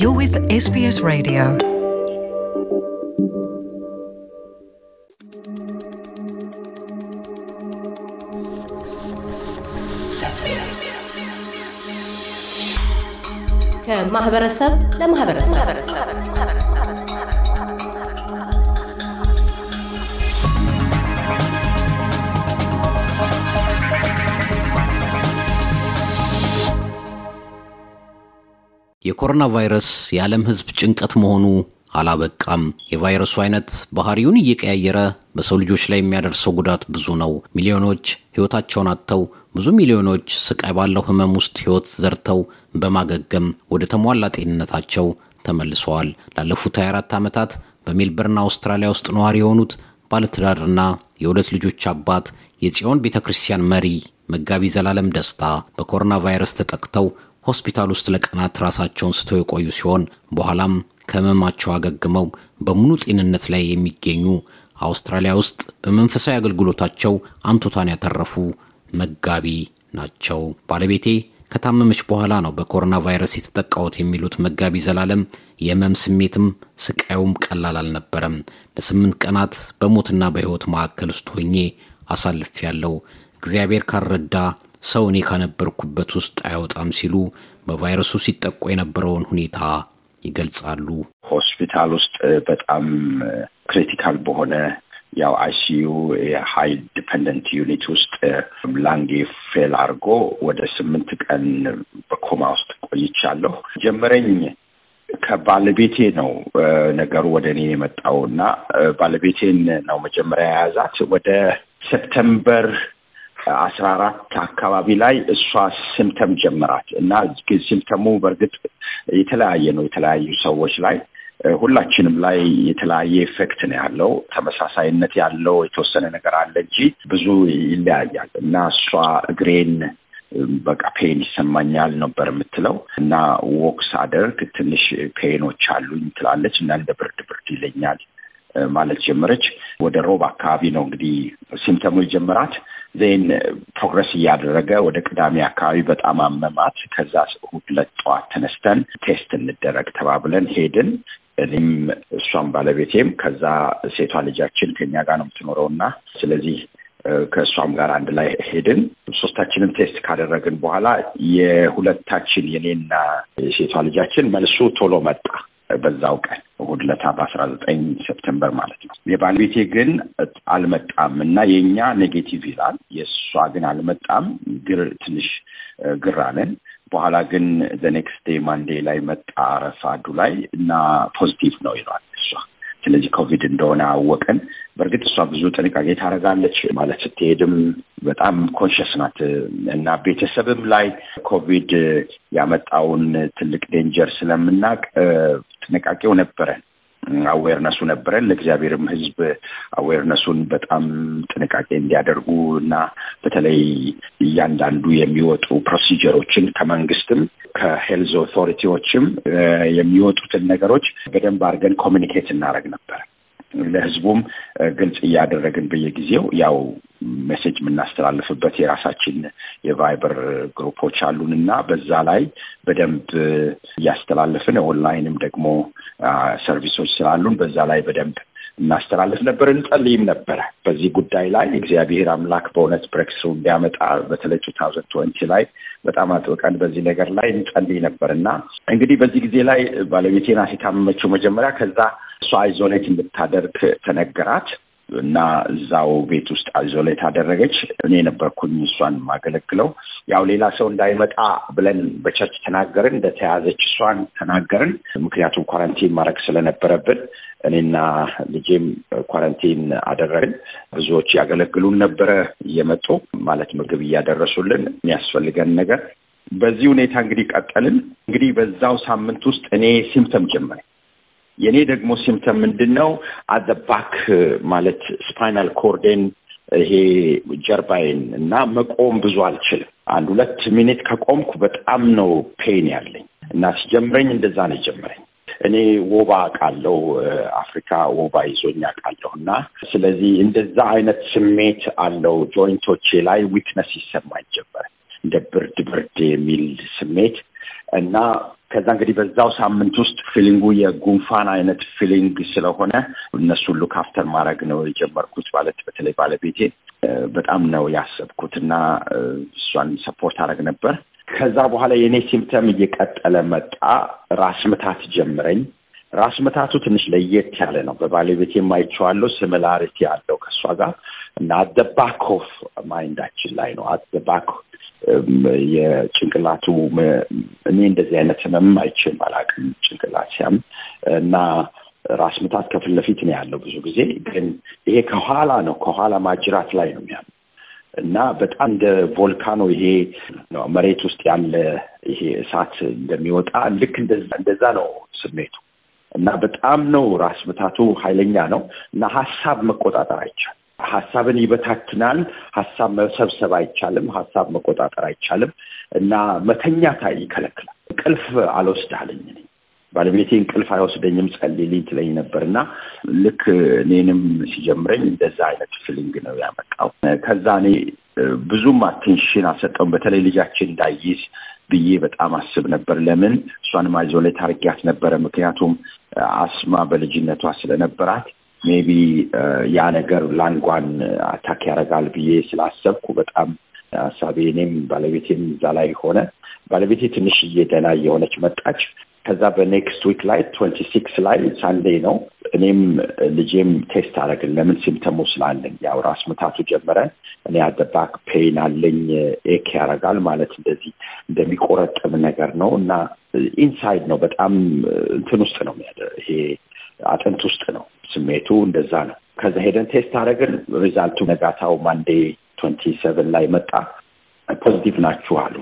You're with SBS Radio. ከማህበረሰብ ለማህበረሰብ የኮሮና ቫይረስ የዓለም ሕዝብ ጭንቀት መሆኑ አላበቃም። የቫይረሱ አይነት ባህሪውን እየቀያየረ በሰው ልጆች ላይ የሚያደርሰው ጉዳት ብዙ ነው። ሚሊዮኖች ሕይወታቸውን አጥተው ብዙ ሚሊዮኖች ስቃይ ባለው ህመም ውስጥ ሕይወት ዘርተው በማገገም ወደ ተሟላ ጤንነታቸው ተመልሰዋል። ላለፉት 24 ዓመታት በሜልበርን አውስትራሊያ ውስጥ ነዋሪ የሆኑት ባለትዳርና የሁለት ልጆች አባት የጽዮን ቤተ ክርስቲያን መሪ መጋቢ ዘላለም ደስታ በኮሮና ቫይረስ ተጠቅተው ሆስፒታል ውስጥ ለቀናት ራሳቸውን ስተው የቆዩ ሲሆን በኋላም ከህመማቸው አገግመው በሙሉ ጤንነት ላይ የሚገኙ አውስትራሊያ ውስጥ በመንፈሳዊ አገልግሎታቸው አንቱታን ያተረፉ መጋቢ ናቸው። ባለቤቴ ከታመመች በኋላ ነው በኮሮና ቫይረስ የተጠቃሁት የሚሉት መጋቢ ዘላለም የህመም ስሜትም ስቃዩም ቀላል አልነበረም። ለስምንት ቀናት በሞትና በህይወት መካከል ውስጥ ሆኜ አሳልፍ ያለው እግዚአብሔር ካልረዳ ሰው እኔ ከነበርኩበት ውስጥ አይወጣም ሲሉ በቫይረሱ ሲጠቁ የነበረውን ሁኔታ ይገልጻሉ። ሆስፒታል ውስጥ በጣም critical በሆነ ያው ICU የ high dependent unit ውስጥ lung ኤ fail አድርጎ ወደ ስምንት ቀን በኮማ ውስጥ ቆይቻለሁ። ጀመረኝ ከባለቤቴ ነው ነገሩ ወደ እኔ የመጣው እና ባለቤቴን ነው መጀመሪያ የያዛት ወደ September አስራ አራት አካባቢ ላይ እሷ symptom ጀመራት እና symptom ኡ በእርግጥ የተለያየ ነው የተለያዩ ሰዎች ላይ ሁላችንም ላይ የተለያየ effect ነው ያለው። ተመሳሳይነት ያለው የተወሰነ ነገር አለ እንጂ ብዙ ይለያያል እና እሷ እግሬን በቃ pain ይሰማኛል ነበር የምትለው እና walk ሳደርግ ትንሽ pain ኦች አሉኝ ትላለች እና እንደ ብርድ ብርድ ይለኛል ማለት ጀመረች። ወደ ሮብ አካባቢ ነው እንግዲህ symptom ኡ የጀመራት። then progress እያደረገ ወደ ቅዳሜ አካባቢ በጣም አመማት። ከዛ እሑድ ዕለት ጠዋት ተነስተን test እናድርግ ተባብለን ሄድን። እኔም እሷም ባለቤቴም ከዛ ሴቷ ልጃችን ከኛ ጋር ነው የምትኖረው እና ስለዚህ ከእሷም ጋር አንድ ላይ ሄድን። ሶስታችንም test ካደረግን በኋላ የሁለታችን የኔና የሴቷ ልጃችን መልሱ ቶሎ መጣ። በዛው ቀን እሑድ ዕለት በአስራ ዘጠኝ September ማለት ነው። የባለቤቴ ግን አልመጣም እና የእኛ negative ይላል፣ የእሷ ግን አልመጣም። ግር ትንሽ ግር አለን። በኋላ ግን the next day Monday ላይ መጣ ረፋዱ ላይ እና positive ነው ይላል እሷ። ስለዚህ ኮቪድ እንደሆነ አወቅን። በእርግጥ እሷ ብዙ ጥንቃቄ ታደርጋለች ማለት ስትሄድም በጣም conscious ናት እና ቤተሰብም ላይ ኮቪድ ያመጣውን ትልቅ danger ስለምናውቅ ጥንቃቄው ነበረን፣ awareness ኡ ነበረን። ለእግዚአብሔርም ሕዝብ awareness ኡን በጣም ጥንቃቄ እንዲያደርጉ እና በተለይ እያንዳንዱ የሚወጡ procedure ኦችን ከመንግስትም ከ health authority ዎችም የሚወጡትን ነገሮች በደንብ አድርገን communicate እናደርግ ነበር። ለህዝቡም ግልጽ እያደረግን በየጊዜው ያው message የምናስተላልፍበት የራሳችን የ Viber group ኦች አሉን እና በዛ ላይ በደንብ እያስተላለፍን ኦንላይንም ደግሞ service ኦች ስላሉን በዛ ላይ በደንብ እናስተላልፍ ነበር፣ እንጸልይም ነበረ በዚህ ጉዳይ ላይ እግዚአብሔር አምላክ በእውነት breakthrough እንዲያመጣ በተለይ two thousand twenty ላይ በጣም አጥብቀን በዚህ ነገር ላይ እንጸልይ ነበር እና እንግዲህ በዚህ ጊዜ ላይ ባለቤቴ ናት የታመመችው መጀመሪያ። ከዛ እሷ isolate እንድታደርግ ተነገራት እና እዛው ቤት ውስጥ isolate አደረገች። እኔ ነበርኩኝ እሷን የማገለግለው። ያው ሌላ ሰው እንዳይመጣ ብለን በ church ተናገርን። እንደተያዘች እሷን ተናገርን። ምክንያቱም quarantine ማድረግ ስለነበረብን እኔና ልጄም quarantine አደረግን። ብዙዎች ያገለግሉን ነበረ እየመጡ ማለት ምግብ እያደረሱልን የሚያስፈልገን ነገር። በዚህ ሁኔታ እንግዲህ ቀጠልን። እንግዲህ በዛው ሳምንት ውስጥ እኔ symptom ጀመረኝ። የእኔ ደግሞ symptom ምንድን ነው? at the back ማለት spinal cord ኤን ይሄ ጀርባዬን እና መቆም ብዙ አልችልም። አንድ ሁለት minute ከቆምኩ በጣም ነው pain ያለኝ እና ሲጀምረኝ እንደዛ ነው የጀመረኝ። እኔ ወባ አውቃለሁ፣ አፍሪካ ወባ ይዞኝ አውቃለሁ እና ስለዚህ እንደዛ አይነት ስሜት አለው። joint ኦቼ ላይ weakness ይሰማኝ ጀመረ፣ እንደ ብርድ ብርድ የሚል ስሜት እና ከዛ እንግዲህ በዛው ሳምንት ውስጥ feeling ኡ የጉንፋን አይነት feeling ስለሆነ እነሱን look after ማድረግ ነው የጀመርኩት። ማለት በተለይ ባለቤቴ በጣም ነው ያሰብኩት እና እሷን support አደርግ ነበር። ከዛ በኋላ የእኔ symptom እየቀጠለ መጣ። ራስ ምታት ጀመረኝ። ራስ ምታቱ ትንሽ ለየት ያለ ነው። በባለቤቴ አይቼዋለሁ similarity አለው ከእሷ ጋር እና at the back of mind አችን ላይ ነው at the back የጭንቅላቱ እኔ እንደዚህ አይነት ህመም አይቼም አላውቅም። ጭንቅላት ሲያም እና ራስ ምታት ከፊት ለፊት ነው ያለው ብዙ ጊዜ፣ ግን ይሄ ከኋላ ነው ከኋላ ማጅራት ላይ ነው ያለው እና በጣም እንደ volcano ይሄ መሬት ውስጥ ያለ ይሄ እሳት እንደሚወጣ ልክ እንደዛ ነው ስሜቱ እና በጣም ነው ራስ ምታቱ ኃይለኛ ነው እና ሀሳብ መቆጣጠር አይቻልም። ሀሳብን ይበታትናል። ሀሳብ መሰብሰብ አይቻልም። ሀሳብ መቆጣጠር አይቻልም እና መተኛት ይከለክላል። እንቅልፍ አልወስድ አለኝ ባለቤቴ እንቅልፍ አይወስደኝም ጸልይልኝ ትለኝ ነበር እና ልክ እኔንም ሲጀምረኝ እንደዛ አይነት feeling ነው ያመጣው። ከዛ እኔ ብዙም attention አልሰጠውም። በተለይ ልጃችን እንዳይዝ ብዬ በጣም አስብ ነበር። ለምን እሷንም isolate አድርጊያት ነበረ። ምክንያቱም አስማ በልጅነቷ ስለነበራት maybe ያ ነገር lung ዋን attack ያደርጋል ብዬ ስላሰብኩ በጣም ሀሳቤ እኔም ባለቤቴም እዛ ላይ ሆነ። ባለቤቴ ትንሽዬ ደህና እየሆነች መጣች። ከዛ በ next week ላይ twenty six ላይ Sunday ነው እኔም ልጄም test አደረግን። ለምን symptom ኡ ስላለኝ ያው ራስ ምታቱ ጀመረን። እኔ አደባክ pain አለኝ ache ያደርጋል ማለት እንደዚህ እንደሚቆረጥም ነገር ነው እና inside ነው በጣም እንትን ውስጥ ነው ይሄ አጥንት ውስጥ ነው ስሜቱ እንደዛ ነው። ከዛ ሄደን test አደረግን። result ኡ ነጋታው Monday twenty seven ላይ መጣ። positive ናችሁ አሉ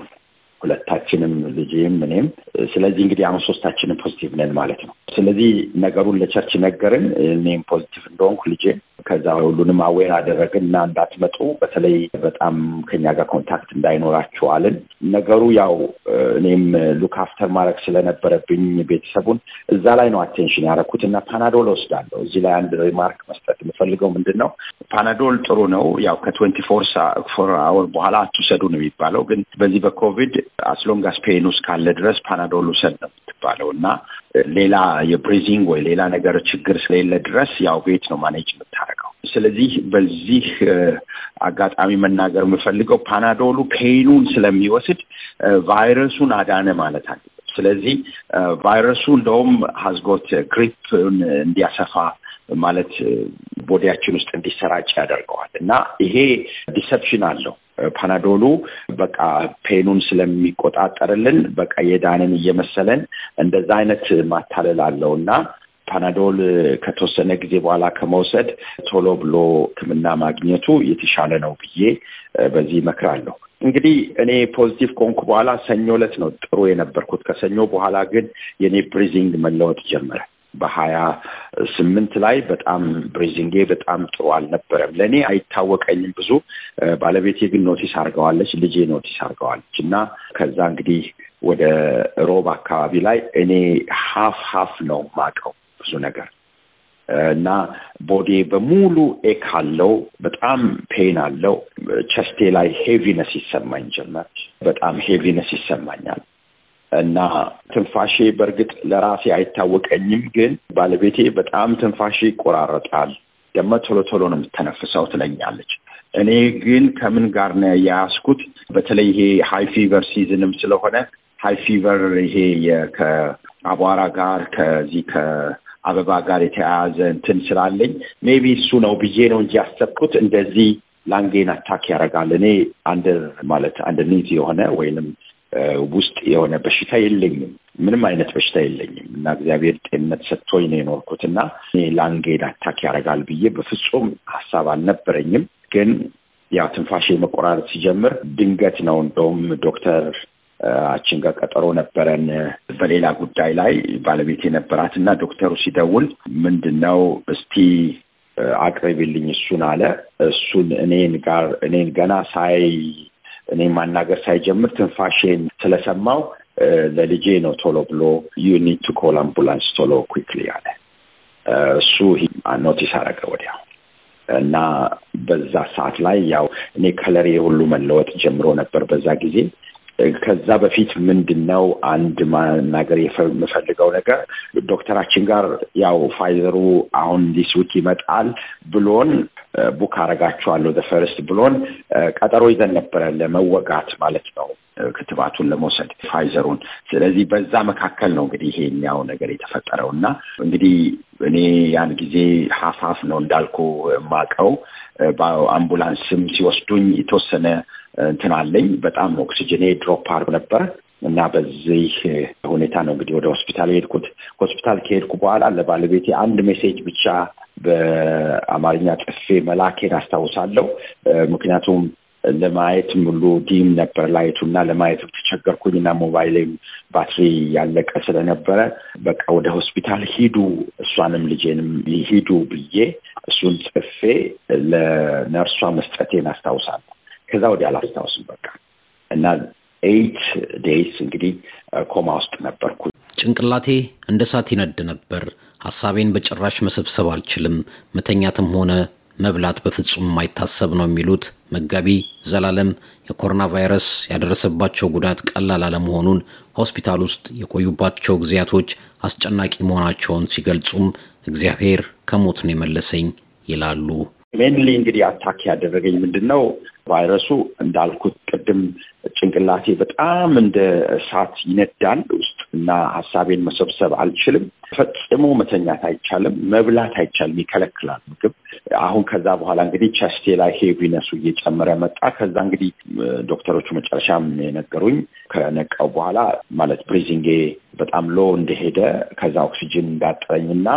ሁለታችንም ልጄም እኔም። ስለዚህ እንግዲህ አሁን ሶስታችንም positive ነን ማለት ነው። ስለዚህ ነገሩን ለ church ነገርን። እኔም positive እንደሆንኩ ልጄ ከዛ ሁሉንም aware አደረግን እና እንዳትመጡ በተለይ በጣም ከኛ ጋር contact እንዳይኖራችሁ አልን። ነገሩ ያው እኔም look after ማድረግ ስለነበረብኝ ቤተሰቡን እዛ ላይ ነው attention ያደረኩት እና ፓናዶል ወስዳለሁ። እዚህ ላይ አንድ remark መስጠት የምፈልገው ምንድን ነው፣ ፓናዶል ጥሩ ነው። ያው ከ twenty four hour በኋላ አትውሰዱ ነው የሚባለው። ግን በዚህ በኮቪድ as long as pain ውስጥ ካለ ድረስ ፓናዶል ውሰድ ነው የምትባለው እና ሌላ የ breathing ወይ ሌላ ነገር ችግር ስለሌለ ድረስ ያው ቤት ነው manage የምታደርገው። ስለዚህ በዚህ አጋጣሚ መናገር የምፈልገው ፓናዶሉ pain ኡን ስለሚወስድ ቫይረሱን አዳነ ማለት አለ። ስለዚህ ቫይረሱ እንደውም has got grip ኡን እንዲያሰፋ ማለት body ያችን ውስጥ እንዲሰራጭ ያደርገዋል እና ይሄ deception አለው። ፓናዶሉ በቃ pain ኡን ስለሚቆጣጠርልን በቃ የዳንን እየመሰለን እንደዛ አይነት ማታለል አለው እና ፓናዶል ከተወሰነ ጊዜ በኋላ ከመውሰድ ቶሎ ብሎ ሕክምና ማግኘቱ የተሻለ ነው ብዬ በዚህ እመክራለሁ። እንግዲህ እኔ positive ከሆንኩ በኋላ ሰኞ ዕለት ነው ጥሩ የነበርኩት። ከሰኞ በኋላ ግን የኔ breathing መለወጥ ጀመረ። በሀያ ስምንት ላይ በጣም breathing ኤ በጣም ጥሩ አልነበረም። ለእኔ አይታወቀኝም ብዙ። ባለቤቴ ግን notice አድርገዋለች፣ ልጄ notice አድርገዋለች እና ከዛ እንግዲህ ወደ ሮብ አካባቢ ላይ እኔ ሀፍ ሀፍ ነው ማቀው ብዙ ነገር እና body ዬ በሙሉ ache አለው። በጣም pain አለው። chest ኤ ላይ heaviness ይሰማኝ ጀመር። በጣም heaviness ይሰማኛል እና ትንፋሼ በእርግጥ ለራሴ አይታወቀኝም፣ ግን ባለቤቴ በጣም ትንፋሼ ይቆራረጣል፣ ደግሞ ቶሎ ቶሎ ነው የምተነፍሰው ትለኛለች። እኔ ግን ከምን ጋር ነው የያዝኩት? በተለይ ይሄ hay fever season ም ስለሆነ hay fever ይሄ ከአቧራ ጋር ከዚህ ከአበባ ጋር የተያያዘ እንትን ስላለኝ maybe እሱ ነው ብዬ ነው እንጂ ያሰብኩት እንደዚህ lung ኤን attack ያደርጋል። እኔ under ማለት underneath የሆነ ወይንም ውስጥ የሆነ በሽታ የለኝም። ምንም አይነት በሽታ የለኝም እና እግዚአብሔር ጤንነት ሰጥቶኝ ነው የኖርኩት እና እኔ lung ኤን attack ያደርጋል ብዬ በፍጹም ሀሳብ አልነበረኝም። ግን ያው ትንፋሼ መቆራረጥ ሲጀምር ድንገት ነው እንደውም ዶክተራችን ጋር ቀጠሮ ነበረን በሌላ ጉዳይ ላይ ባለቤት የነበራት እና ዶክተሩ ሲደውል ምንድን ነው እስቲ አቅርቢልኝ እሱን አለ። እሱን እኔን ጋር እኔን ገና ሳይ እኔ ማናገር ሳይጀምር ትንፋሼን ስለሰማው ለልጄ ነው ቶሎ ብሎ you need to call ambulance ቶሎ quickly አለ። እሱ notice አደረገ ወዲያው እና በዛ ሰዓት ላይ ያው እኔ color ኤ ሁሉ መለወጥ ጀምሮ ነበር በዛ ጊዜ ከዛ በፊት ምንድን ነው አንድ ማናገር የምፈልገው ነገር ዶክተራችን ጋር ያው Pfizer ኡ አሁን ዲስ ይመጣል ብሎን book አረጋችኋለሁ first ብሎን ቀጠሮ ይዘን ነበረ ለመወጋት ማለት ነው ክትባቱን ለመውሰድ Pfizer ኡን። ስለዚህ በዛ መካከል ነው እንግዲህ ይሄኛው ነገር የተፈጠረው እና እንግዲህ እኔ ያን ጊዜ ሀፋፍ ነው እንዳልኩ የማውቀው በአምቡላንስም ሲወስዱኝ የተወሰነ እንትን አለኝ። በጣም oxygen ኤ drop አርግ ነበር እና በዚህ ሁኔታ ነው እንግዲህ ወደ ሆስፒታል የሄድኩት። ሆስፒታል ከሄድኩ በኋላ ለባለቤቴ አንድ message ብቻ በአማርኛ ጽፌ መላኬን አስታውሳለሁ። ምክንያቱም ለማየት ሙሉ dim ነበር light ኡ እና ለማየት ተቸገርኩኝ እና ሞባይሌም ባትሪ ያለቀ ስለነበረ በቃ ወደ ሆስፒታል ሂዱ፣ እሷንም ልጄንም ሂዱ ብዬ እሱን ጽፌ ለነርሷ መስጠቴን አስታውሳለሁ። ከዛ ወዲያ አላስታውስም በቃ እና eight days እንግዲህ ኮማ ውስጥ ነበርኩ። ጭንቅላቴ እንደ እሳት ይነድ ነበር። ሀሳቤን በጭራሽ መሰብሰብ አልችልም። መተኛትም ሆነ መብላት በፍጹም የማይታሰብ ነው የሚሉት መጋቢ ዘላለም የኮሮና ቫይረስ ያደረሰባቸው ጉዳት ቀላል አለመሆኑን ሆስፒታል ውስጥ የቆዩባቸው ጊዜያቶች አስጨናቂ መሆናቸውን ሲገልጹም እግዚአብሔር ከሞት ነው የመለሰኝ ይላሉ። mainly እንግዲህ attack ያደረገኝ ምንድን ነው ቫይረሱ እንዳልኩት ቅድም ጭንቅላቴ በጣም እንደ እሳት ይነዳል ውስጥ እና ሀሳቤን መሰብሰብ አልችልም። ፈጽሞ መተኛት አይቻልም። መብላት አይቻልም፣ ይከለክላል ምግብ። አሁን ከዛ በኋላ እንግዲህ chest ኤ ላይ heaviness ኡ እየጨመረ መጣ። ከዛ እንግዲህ ዶክተሮቹ መጨረሻም የነገሩኝ ከነቃው በኋላ ማለት breathing ኤ በጣም low እንደሄደ ከዛ ኦክሲጅን እንዳጠረኝ እና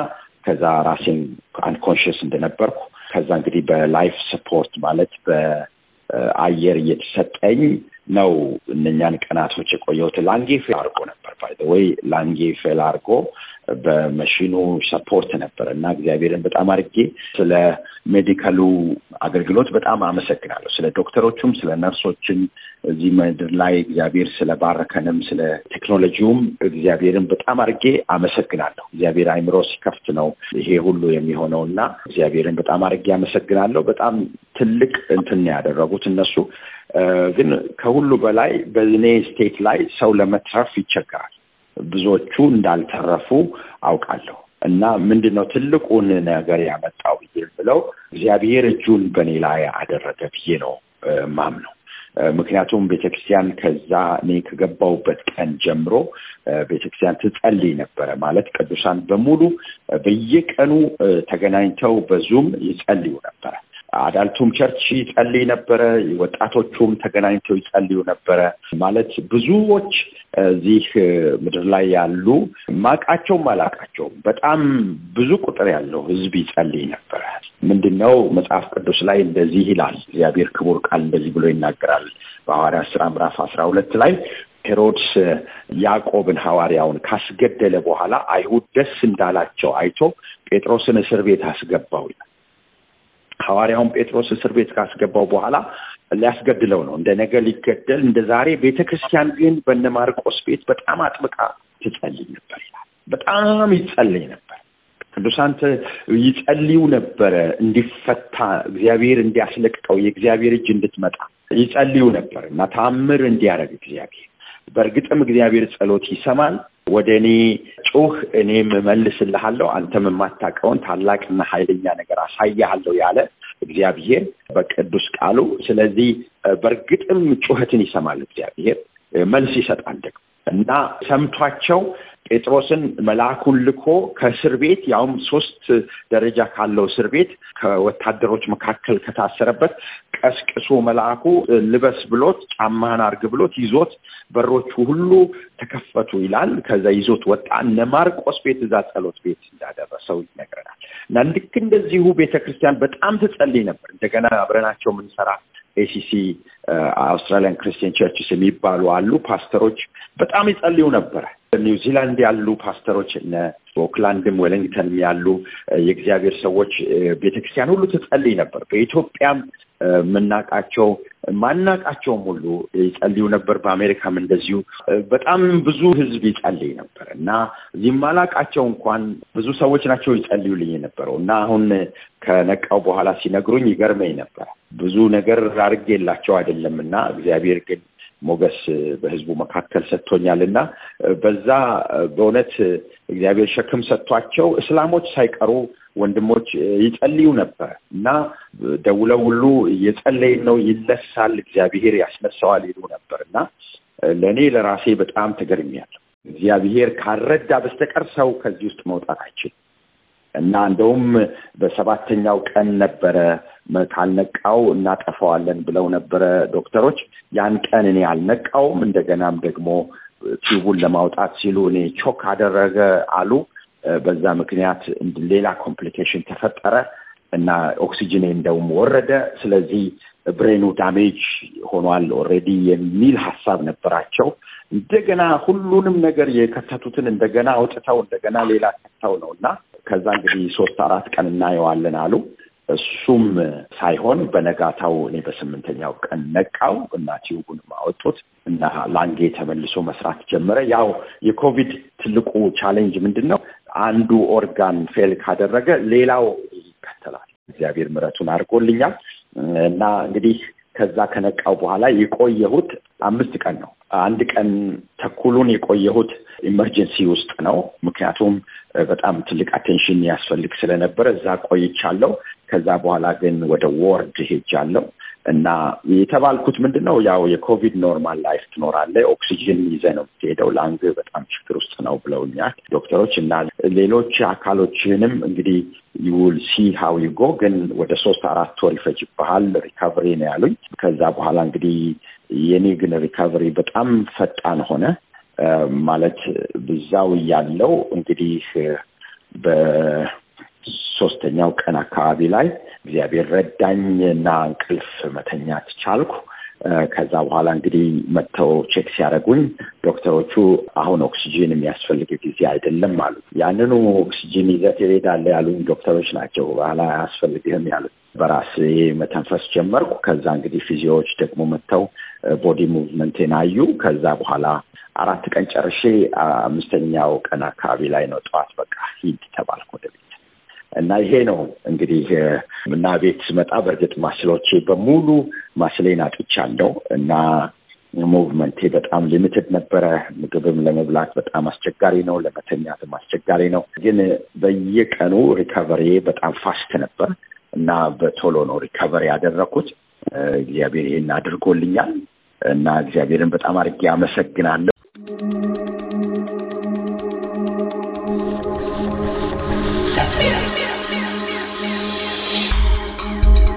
ከዛ ራሴን unconscious እንደነበርኩ ከዛ እንግዲህ በ life support ማለት በአየር እየተሰጠኝ ነው እነኛን ቀናቶች የቆየሁት። ላንጌ ፌል አድርጎ ነበር ባይ ወይ ላንጌ ፌል አድርጎ በመሽኑ ሰፖርት ነበር እና እግዚአብሔርን በጣም አድርጌ ስለ medical ኡ አገልግሎት በጣም አመሰግናለሁ። ስለ ዶክተሮቹም፣ ስለ ነርሶችም እዚህ ምድር ላይ እግዚአብሔር ስለባረከንም ስለ ቴክኖሎጂውም እግዚአብሔርን በጣም አድርጌ አመሰግናለሁ። እግዚአብሔር አይምሮ ሲከፍት ነው ይሄ ሁሉ የሚሆነው እና እግዚአብሔርን በጣም አድርጌ አመሰግናለሁ። በጣም ትልቅ እንትን ያደረጉት እነሱ ግን ከሁሉ በላይ በእኔ ስቴት ላይ ሰው ለመትረፍ ይቸገራል። ብዙዎቹ እንዳልተረፉ አውቃለሁ። እና ምንድን ነው ትልቁን ነገር ያመጣው ብዬ ብለው እግዚአብሔር እጁን በእኔ ላይ አደረገ ብዬ ነው ማምነው። ምክንያቱም ቤተክርስቲያን ከዛ እኔ ከገባሁበት ቀን ጀምሮ ቤተክርስቲያን ትጸልይ ነበረ። ማለት ቅዱሳን በሙሉ በየቀኑ ተገናኝተው በ Zoom ም ይጸልዩ ነበረ። adult ኡም church ይጸልይ ነበረ። ወጣቶቹም ተገናኝተው ይጸልዩ ነበረ። ማለት ብዙዎች እዚህ ምድር ላይ ያሉ ማቃቸውም አላቃቸውም በጣም ብዙ ቁጥር ያለው ሕዝብ ይጸልይ ነበረ። ምንድን ነው መጽሐፍ ቅዱስ ላይ እንደዚህ ይላል። እግዚአብሔር ክቡር ቃል እንደዚህ ብሎ ይናገራል በሐዋርያት ሥራ ምዕራፍ አስራ ሁለት ላይ ሄሮድስ ያዕቆብን ሐዋርያውን ካስገደለ በኋላ አይሁድ ደስ እንዳላቸው አይቶ ጴጥሮስን እስር ቤት አስገባው ይላል። ሐዋርያውን ጴጥሮስ እስር ቤት ካስገባው በኋላ ሊያስገድለው ነው። እንደ ነገ ሊገደል እንደ ዛሬ። ቤተ ክርስቲያን ግን በነ ማርቆስ ቤት በጣም አጥብቃ ትጸልይ ነበር ይላል። በጣም ይጸልይ ነበር። ቅዱሳን ይጸልዩ ነበረ እንዲፈታ እግዚአብሔር እንዲያስለቅቀው የእግዚአብሔር እጅ እንድትመጣ ይጸልዩ ነበር እና ተአምር እንዲያደርግ እግዚአብሔር በእርግጥም እግዚአብሔር ጸሎት ይሰማል። ወደ እኔ ጩህ፣ እኔም እመልስልሃለሁ፣ አንተም የማታውቀውን ታላቅና ኃይለኛ ነገር አሳያሃለሁ ያለ እግዚአብሔር በቅዱስ ቃሉ። ስለዚህ በእርግጥም ጩኸትን ይሰማል እግዚአብሔር፣ መልስ ይሰጣል ደግሞ እና ሰምቷቸው ጴጥሮስን መልአኩን ልኮ ከእስር ቤት ያውም ሶስት ደረጃ ካለው እስር ቤት ከወታደሮች መካከል ከታሰረበት ቀስቅሶ መልአኩ ልበስ ብሎት ጫማህን አርግ ብሎት ይዞት በሮቹ ሁሉ ተከፈቱ ይላል። ከዛ ይዞት ወጣ። እነ ማርቆስ ቤት እዛ ጸሎት ቤት እንዳደረሰው ይነግረናል። እና ልክ እንደዚሁ ቤተ ክርስቲያን በጣም ትጸልይ ነበር። እንደገና አብረናቸው የምንሰራ ACC Australian Christian Churches የሚባሉ አሉ። ፓስተሮች በጣም ይጸልዩ ነበረ። ኒውዚላንድ ያሉ ፓስተሮች እነ ኦክላንድም ዌሊንግተንም ያሉ የእግዚአብሔር ሰዎች ቤተክርስቲያን ሁሉ ትጸልይ ነበር። በኢትዮጵያም የምናውቃቸው ማናውቃቸውም ሁሉ ይጸልዩ ነበር። በአሜሪካም እንደዚሁ በጣም ብዙ ሕዝብ ይጸልይ ነበር እና እዚህም ማላውቃቸው እንኳን ብዙ ሰዎች ናቸው ይጸልዩልኝ የነበረው እና አሁን ከነቃው በኋላ ሲነግሩኝ ይገርመኝ ነበር። ብዙ ነገር አድርጌላቸው አይደለም እና እግዚአብሔር ግን ሞገስ በህዝቡ መካከል ሰጥቶኛል እና በዛ በእውነት እግዚአብሔር ሸክም ሰጥቷቸው እስላሞች ሳይቀሩ ወንድሞች ይጸልዩ ነበር እና ደውለው ሁሉ እየጸለይን ነው፣ ይነሳል፣ እግዚአብሔር ያስነሳዋል ይሉ ነበር እና ለእኔ ለራሴ በጣም ተገርሚያለሁ። እግዚአብሔር ካልረዳ በስተቀር ሰው ከዚህ ውስጥ መውጣት አይችልም እና እንደውም በሰባተኛው ቀን ነበረ ካልነቃው እናጠፋዋለን ብለው ነበረ ዶክተሮች። ያን ቀን እኔ አልነቃውም። እንደገናም ደግሞ tube ኡን ለማውጣት ሲሉ እኔ choke አደረገ አሉ። በዛ ምክንያት ሌላ complication ተፈጠረ እና ኦክሲጅን እንደውም ወረደ። ስለዚህ brain ኡ damage ሆኗል already የሚል ሀሳብ ነበራቸው። እንደገና ሁሉንም ነገር የከተቱትን እንደገና አውጥተው እንደገና ሌላ ከተው ነው እና ከዛ እንግዲህ ሶስት አራት ቀን እናየዋለን አሉ። እሱም ሳይሆን በነጋታው እኔ በስምንተኛው ቀን ነቃው እና tube ኡንም አወጡት እና lung ኤ ተመልሶ መስራት ጀመረ። ያው የኮቪድ ትልቁ challenge ምንድን ነው? አንዱ organ fail ካደረገ ሌላው ይከተላል። እግዚአብሔር ምሕረቱን አድርጎልኛል እና እንግዲህ ከዛ ከነቃው በኋላ የቆየሁት አምስት ቀን ነው። አንድ ቀን ተኩሉን የቆየሁት emergency ውስጥ ነው። ምክንያቱም በጣም ትልቅ attention ያስፈልግ ስለነበረ እዛ ቆይቻለሁ። ከዛ በኋላ ግን ወደ ward ሄጃለሁ እና የተባልኩት ምንድን ነው ያው የኮቪድ normal life ትኖራለህ፣ ኦክሲጅን ይዘህ ነው የምትሄደው፣ lung በጣም ችግር ውስጥ ነው ብለውኛል ዶክተሮች እና ሌሎች አካሎችንም እንግዲህ you'll see how you go ግን ወደ ሶስት አራት ወር ይፈጅብሃል recovery ነው ያሉኝ። ከዛ በኋላ እንግዲህ የኔ ግን recovery በጣም ፈጣን ሆነ። ማለት ብዛው ያለው እንግዲህ በሶስተኛው ቀን አካባቢ ላይ እግዚአብሔር ረዳኝ እና እንቅልፍ መተኛት ቻልኩ። ከዛ በኋላ እንግዲህ መጥተው check ሲያደርጉኝ ዶክተሮቹ አሁን ኦክሲጂን የሚያስፈልግ ጊዜ አይደለም አሉ። ያንኑ ኦክሲጂን ይዘህ ትሄዳለህ ያሉኝ ዶክተሮች ናቸው። በኋላ አያስፈልግህም ያሉት። በራሴ መተንፈስ ጀመርኩ። ከዛ እንግዲህ physio ዎች ደግሞ መጥተው body movement ኤን አዩ። ከዛ በኋላ አራት ቀን ጨርሼ አምስተኛው ቀን አካባቢ ላይ ነው ጠዋት በቃ ሂድ ተባልኩ ወደ እና ይሄ ነው እንግዲህ እና ቤት ስመጣ በእርግጥ muscle ኦቼ በሙሉ muscle ኤን አጥቻለሁ እና movement ኤ በጣም limited ነበረ። ምግብም ለመብላት በጣም አስቸጋሪ ነው፣ ለመተኛትም አስቸጋሪ ነው። ግን በየቀኑ recovery በጣም fast ነበር እና በቶሎ ነው recovery ያደረኩት። እግዚአብሔር ይሄን አድርጎልኛል እና እግዚአብሔርን በጣም አድርጌ አመሰግናለሁ።